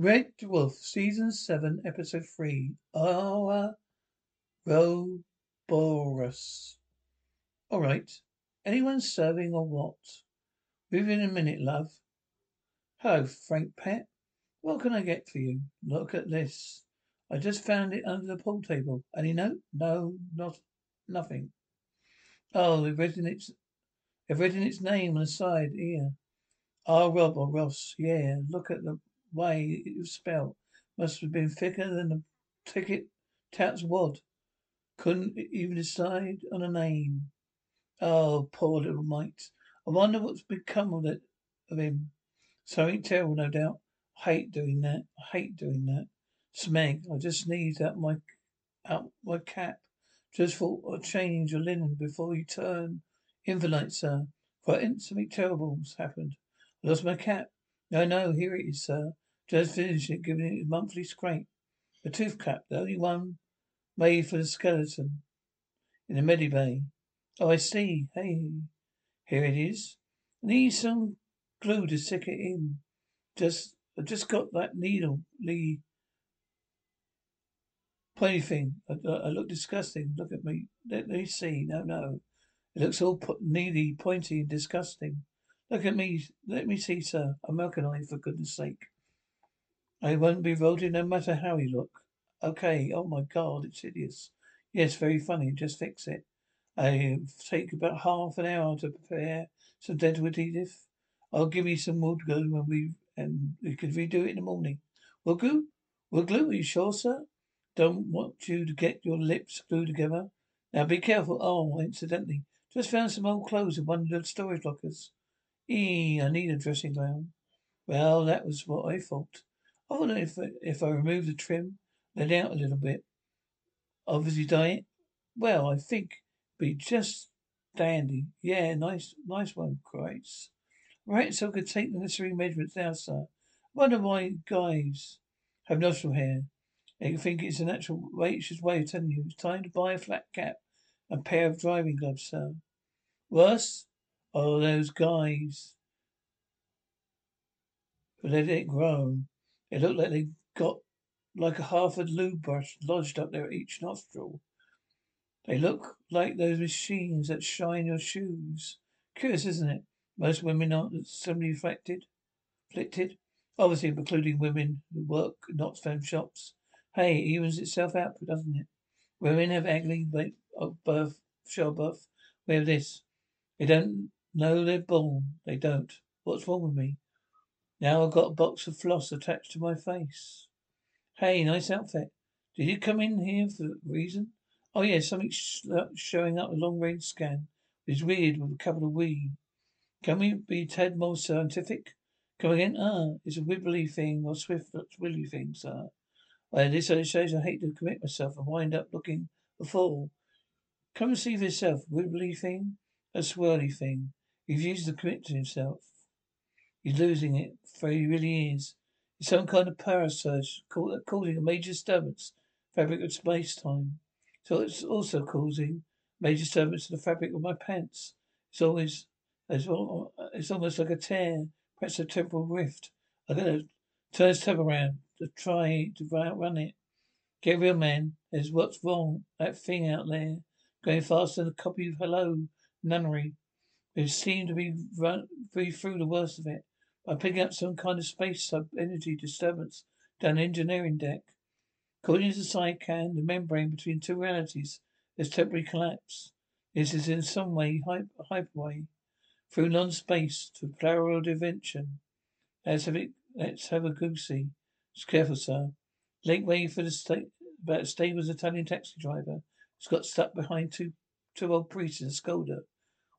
Red Dwarf, Season 7, Episode 3. Our Roboros. Alright. Anyone serving or what? Within a minute, love. Hello, Frank Pet. What can I get for you? Look at this. I just found it under the pool table. Any note? No, not nothing. Oh, they've written its they've written its name on the side here. R Rob or Ross. Yeah, look at the way it was spelled. Must have been thicker than the ticket tout's wad. Couldn't even decide on a name. Oh, poor little mite. I wonder what's become of it of him. Something terrible, no doubt. I hate doing that. I hate doing that. Smeg, I just sneezed out my out my cap. Just thought I'd change your linen before you turn invalid, sir. Quite something terrible's happened. I lost my cap. No, no, here it is, sir. Just finished it, giving it a monthly scrape. A tooth cap, the only one made for the skeleton in the medibay. Oh, I see. Hey, here it is. Need some glue to stick it in. Just, I just got that needle, Lee. Pointy thing. I, I, look disgusting. Look at me. Let me see. No, no. It looks all po- needy, pointy, and disgusting. Look at me. Let me see, sir. A American for goodness sake. I won't be voted no matter how you look. Okay. Oh my God, it's hideous. Yes, very funny. Just fix it. I take about half an hour to prepare some dental adhesive. I'll give you some wood glue when we and we could redo it in the morning. Wood glue? Wood glue? Are you sure, sir? Don't want you to get your lips glued together. Now be careful. Oh, incidentally, just found some old clothes in one of the storage lockers. Eee, I need a dressing gown. Well, that was what I thought. I wonder if if I remove the trim, let out a little bit. Obviously dye it. Well, I think be just dandy. Yeah, nice, nice one, Kryten. Right, so I could take the necessary measurements now, sir. Wonder why guys have nostril hair. I think it's a natural way of telling you it's time to buy a flat cap and pair of driving gloves, sir. Worse? Oh, those guys. But let it grow. It looked like they got like a half a lube brush lodged up there at each nostril. They look like those machines that shine your shoes. Curious, isn't it? Most women aren't similarly afflicted. Afflicted? Obviously, including women who work in not femme shops. Hey, it evens itself out, doesn't it? Women have birth, show birth. We have this. They don't know they're born. They don't. What's wrong with me? Now I've got a box of floss attached to my face. Hey, nice outfit. Did you come in here for a reason? Oh yeah, something sh- showing up a long range scan. It's weird with a couple of We. Can we be Ted more scientific? Come again? Ah, it's a wibbly thing or swift wibbly thing, sir. Well, this shows I hate to commit myself and wind up looking a fool. Come and see for yourself. Wibbly thing? A swirly thing. He's used to commit to himself. He's losing it, for he really is. It's some kind of power surge causing a major disturbance fabric of space time. So it's also causing major disturbance to the fabric of my pants. It's always it's, it's almost like a tear, perhaps a temporal rift. I'm gonna turn this tab around to try to run it. Get real, man. There's what's wrong. That thing out there, going faster than a copy of Hello Nunnery. We seemed to be run be through the worst of it by picking up some kind of space sub energy disturbance down the engineering deck. According to SciCan, the membrane between two realities has temporarily collapsed. This is in some way hyperway through non-space to parallel dimension. Let's have it. Let's have a goosey. Just careful, sir. Late wait for the sta- about stables Italian taxi driver who's got stuck behind two two old priests in a Skoda.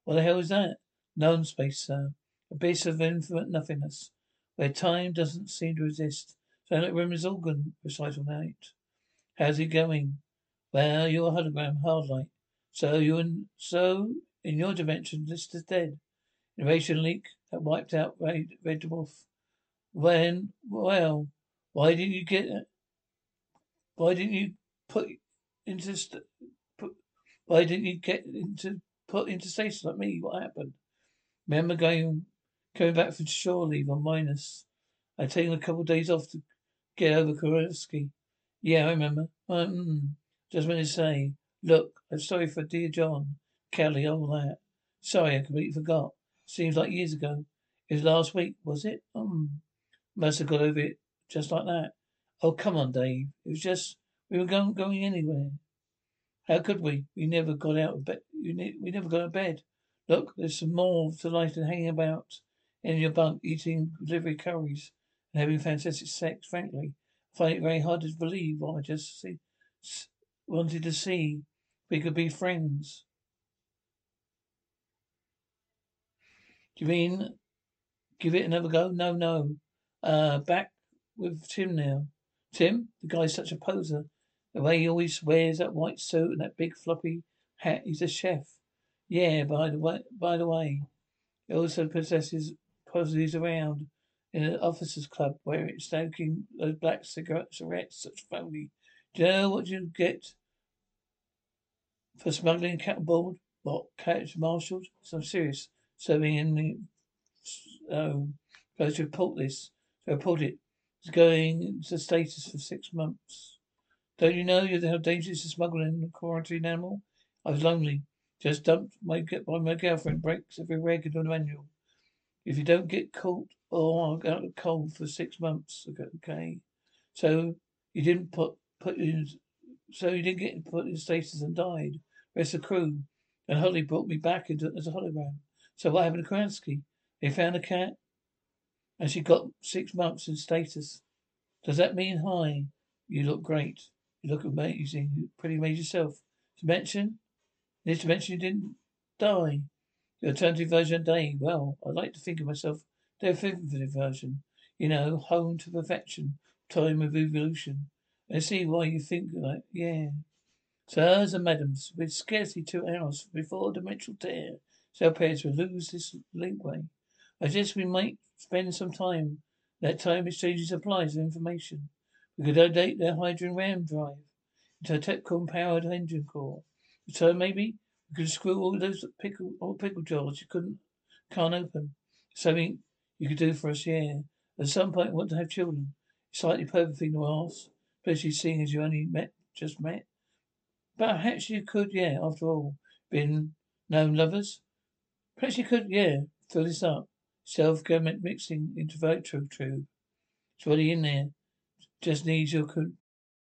What the hell is that? Non-space, sir. Abyss of infinite nothingness, where time doesn't seem to exist. Sound like Rimmer's organ recital night. How's it going? Well, you're a hologram, hard light. So you and so in your dimension, Lister's dead. Innovation leak that wiped out Red, Red Dwarf. When well, why didn't you get? Why didn't you put into st- put? Why didn't you get into put into stasis like me? What happened? Remember going coming back from shore leave on Mimas? I'd taken a couple of days off to get over Kochanski. Yeah, I remember. Um, just want to say, look, I'm sorry for dear John, Kelly, all that. Sorry, I completely forgot. Seems like years ago. It was last week, was it? Um, must have got over it just like that. Oh, come on, Dave. It was just we were going going anywhere. How could we? We never got out of bed. Ne- we never got of bed. Look, there's some more to life than hanging about in your bunk, eating delivery curries and having fantastic sex. Frankly, I find it very hard to believe what I just see, wanted to see. We could be friends. Do you mean give it another go? No, no. Uh, back with Tim now. Tim, the guy's such a poser. The way he always wears that white suit and that big floppy hat. He's a chef. Yeah, by the way, by the way, he also possesses posses around in an officers' club where it's smoking those black cigarette cigarettes, such phony. Do you know what you get for smuggling a cat aboard? What, catch marshalled? So I'm serious. Serving in the, um, supposed to report this. So report it. It's going into status for six months. Don't you know how dangerous is smuggling a quarantine animal? I was lonely. Just dumped my by my girlfriend. Breaks every the manual. If you don't get caught, oh, I'll go out cold for six months. Okay. So you didn't put put in. So you didn't get put in status and died. Rest of the crew. And Holly brought me back into as a hologram. So what happened to Kochanski? They found a cat, and she got six months in status. Does that mean hi? You look great. You look amazing. You pretty made yourself. To mention, this you didn't die. The alternative version day. Well, I like to think of myself the definitive version. You know, home to perfection, time of evolution. I see why you think that. Yeah. Sirs and madams, with scarcely two hours before the dimensional tear, so pairs will lose this linkway. I guess we might spend some time, that time exchanging supplies of information. We could update their hydrogen ram drive into a TechCom powered engine core. So maybe we could screw all those pickle all pickle jars you couldn't can't open. Something you could do for us, yeah. At some point want to have children. Slightly perfect thing to ask, especially seeing as you only met just met. But perhaps you could, yeah, after all. Been known lovers? Perhaps you could, yeah, fill this up. Self-government mixing into virtual tube. It's already in there. Just needs your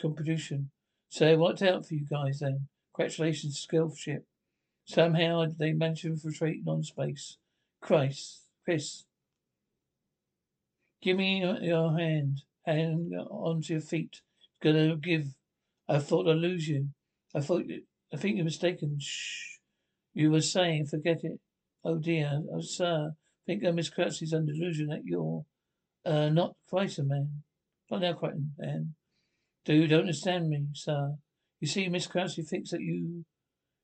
Competition. So it worked out for you guys then. Congratulations, skill ship. Somehow they managed to infiltrate non-space. Christ, Chris, give me your hand. Hand onto your feet. Gonna give. I thought I'd lose you. I thought. I think you're mistaken. Shh. You were saying, forget it. Oh dear. Oh sir. I think that Miss Crouchy's under delusion that you're uh, not quite a man. Not now quite a man. Do you don't understand me, sir? You see, Miss Crouchy thinks that you,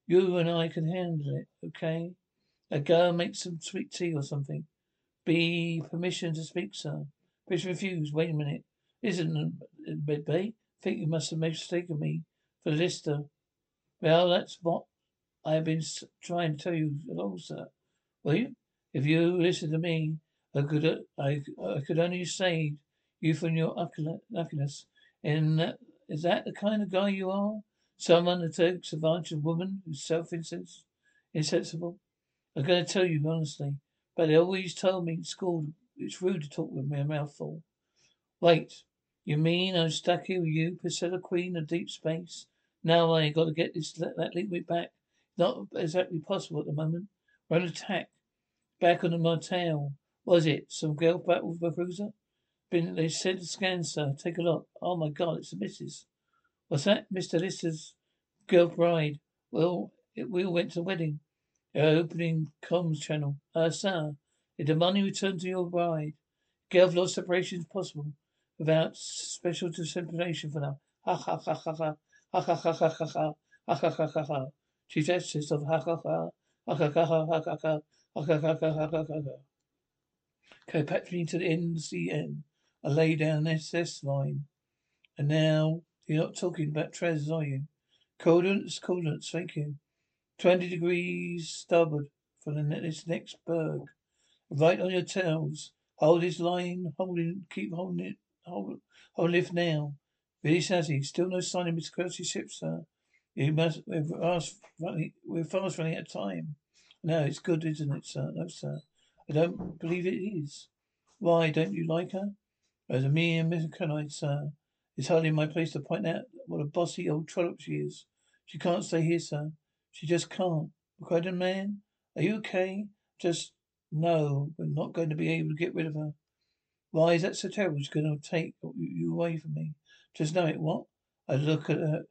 you and I can handle it, okay? A girl make some sweet tea or something. Be permission to speak, sir. Please refused. Wait a minute. Isn't it bed bay? Think you must have mistaken me for Lister. Well, that's what I have been trying to tell you along, sir. Will you? If you listen to me, I could, uh, I, I could only save you from your luckiness. And that, is that the kind of guy you are? Someone who takes advantage of a woman who's self-insensible? I'm going to tell you honestly, but they always told me in school it's rude to talk with me a mouthful. Wait, You mean I'm stuck here with you, Priscilla Queen of deep space? Now I got to get this that liquid back. Not exactly possible at the moment. We're attack. Back on the motel. Was it some girl battle with a cruiser? Been they said to scan, sir. Take a look. Oh my God, it's the missus. What's that, Mister Lister's girl bride? Well, it, we all went to the wedding. They're opening comms channel. Uh, sir, did the money return to your bride? Girl lost separation is possible without special disciplination for now. Ha ha ha ha ha. Ha ha ha ha ha ha. Ha ha ha ha ha. Chief Justice of ha ha ha. Ha ha ha ha ha ha ha. Ha ha ha ha ha ha ha. Co-patching to the NCN. I lay down an SS line. And now, you're not talking about treasures, are you? Coordinates, coordinates, thank you. Twenty degrees starboard for the this next berg. Right on your tails. Hold this line, holding, keep holding it, hold, hold lift now. Really snazzy. Still no sign of Mr. Kelsey's ship, sir. You must, we're fast running, we're fast running out of time. No, it's good, isn't it, sir? No, sir. I don't believe it is. Why, don't you like her? As a mere mechanite, sir. It's hardly my place to point out what a bossy old trollop she is. She can't stay here, sir. She just can't. A man. Are you okay? Just no, we're not going to be able to get rid of her. Why is that so terrible? She's going to take you away from me. Just know it. What? I look at her.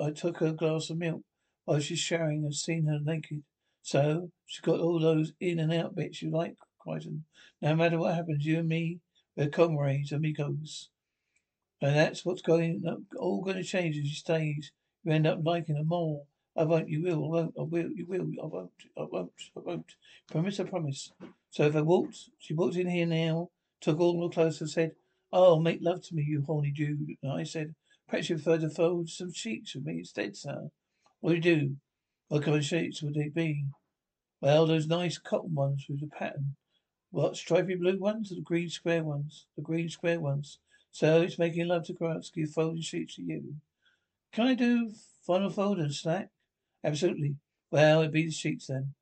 I took her glass of milk while she's showering and seen her naked. So she's got all those in and out bits you like, Kryten. No matter what happens, you and me, we're comrades, amigos. And that's what's going all going to change as you stays. You end up liking her more. I won't, you will, I won't, I will, you will, I won't, I won't, I won't. Promise, I promise. So if I walked, she walked in here now, took all the clothes and said, Oh, make love to me, you horny Jude. And I said, Perhaps you prefer to fold some sheets with me instead, sir. What do you do? What kind of sheets would they be? Well, those nice cotton ones with the pattern. What, stripy blue ones or the green square ones? The green square ones. So he's making love to Kochanski, folding sheets to you. Can I do final fold and snack? Absolutely. Well, it'd be the sheets then.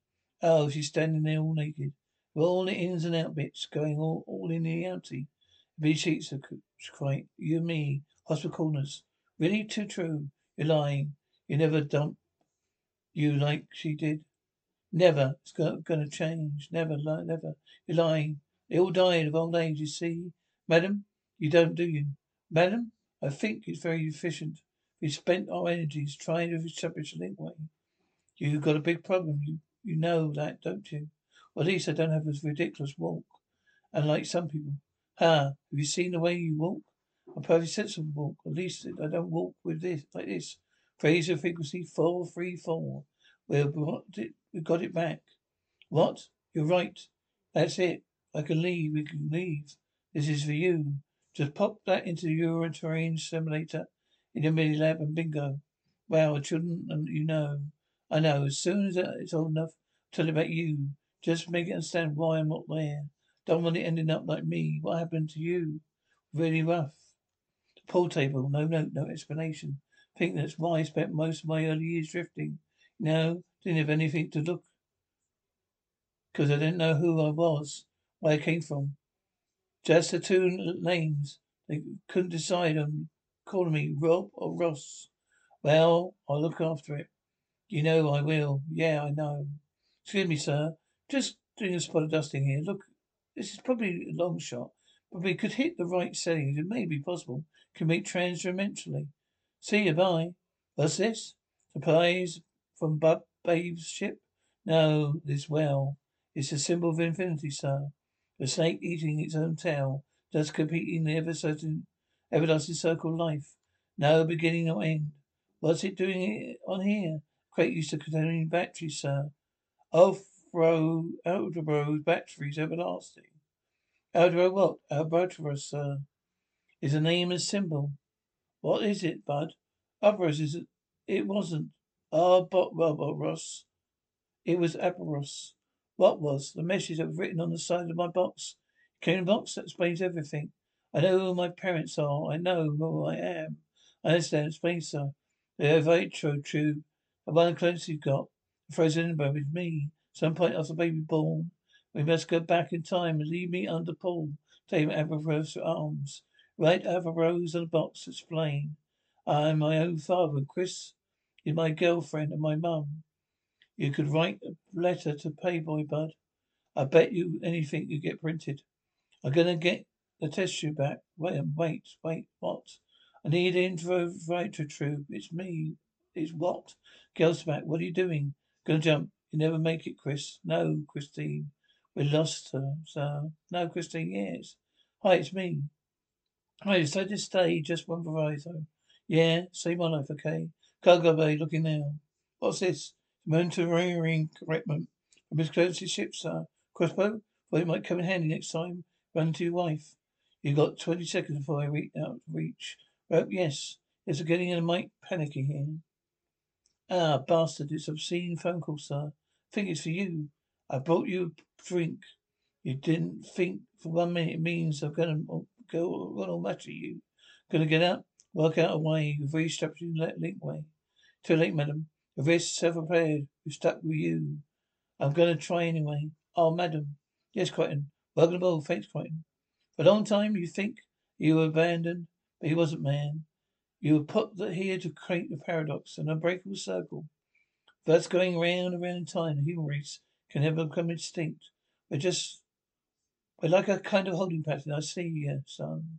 Oh, she's standing there all naked. With all the ins and out bits going all, all in the outie. Be sheets of quite you and me, hospital corners. Really too true. You're lying. You never dump you like she did. Never. It's going to change. Never, never. You're lying. They all died of old age, you see. Madam, you don't, do you? Madam, I think it's very efficient. We spent our energies trying to establish a link way. You've got a big problem. You you know that, don't you? At least I don't have this ridiculous walk. And like some people. Ha! Have you seen the way you walk? A perfectly sensible walk. At least I don't walk with this like this. Fraser frequency four three four. It we got it back. What? You're right. That's it. I can leave. We can leave. This is for you. Just pop that into the Euroterrain simulator in your mini lab and bingo. Wow, children and you know. I know. As soon as it's old enough, I'll tell about you. Just make it understand why I'm not there. Don't want it ending up like me. What happened to you? Really rough. The pool table. No note, no explanation. Think that's why I spent most of my early years drifting. Know, didn't have anything to look. Because I didn't know who I was, where I came from. Just the two names. They couldn't decide on calling me Rob or Ross. Well, I'll look after it. You know I will. Yeah, I know. Excuse me, sir. Just doing a spot of dusting here. Look, this is probably a long shot, but we could hit the right settings. It may be possible. Can make transdimensionally. See you, bye. What's this? Supplies from Bub Babe's ship? No, this well. It's a symbol of infinity, sir. The snake eating its own tail, just competing the ever certain everlasting circle of life. No beginning nor end. What's it doing on here? Crate used to containing batteries, sir. Alfro Eldorado batteries everlasting. Eldorado what? Eldorado, sir. Is a name and symbol. What is it, Bud? Upros is it? It wasn't. Ah, but well, well, Ross. It was Aperos. What was? The message that was written on the side of my box. Came in a box that explains everything. I know who my parents are. I know who I am. I understand. Explain, sir. The vitro tube. The one close you've got. Frozen embryo with me. Some point after baby born. We must go back in time and leave me under Paul. Take Aigburth's arms. Write rose on a box. Explain. I'm my own father. Chris my girlfriend and my mum. You could write a letter to Playboy Bud. I bet you anything you get printed. I'm gonna get the test tube back. Wait, um, wait, wait, what? I need info writer true. It's me. It's what? Girls back. What are you doing? Gonna jump. You never make it, Chris. No, Christine. We lost her, sir. No, Christine, yes. Hi, it's me. Hi, decided to stay. Just one proviso. Yeah, save my life, okay? Bay, looking now. What's this? Monitoring equipment from His ship, sir. Crossbow? Well, it might come in handy next time. Run to your wife. You got 20 seconds before I reach out reach. Well, yes. It's getting in a mite panicky here. Ah, bastard. It's obscene phone call, sir. Think it's for you. I brought you a drink. You didn't think for one minute it means I'm gonna go gonna matter you. Gonna get up, work out a way, you've restructured that link way. Too late, madam. The risk self-prepared. We're stuck with you. I'm gonna try anyway. Oh, madam. Yes, Kryten. Welcome aboard. Thanks, Kryten. For a long time you think you were abandoned, but he wasn't, man. You were put here to create a paradox, an unbreakable circle. That's going round and round in time. The human race can never become extinct. We're just, we're like a kind of holding pattern. I see you, son.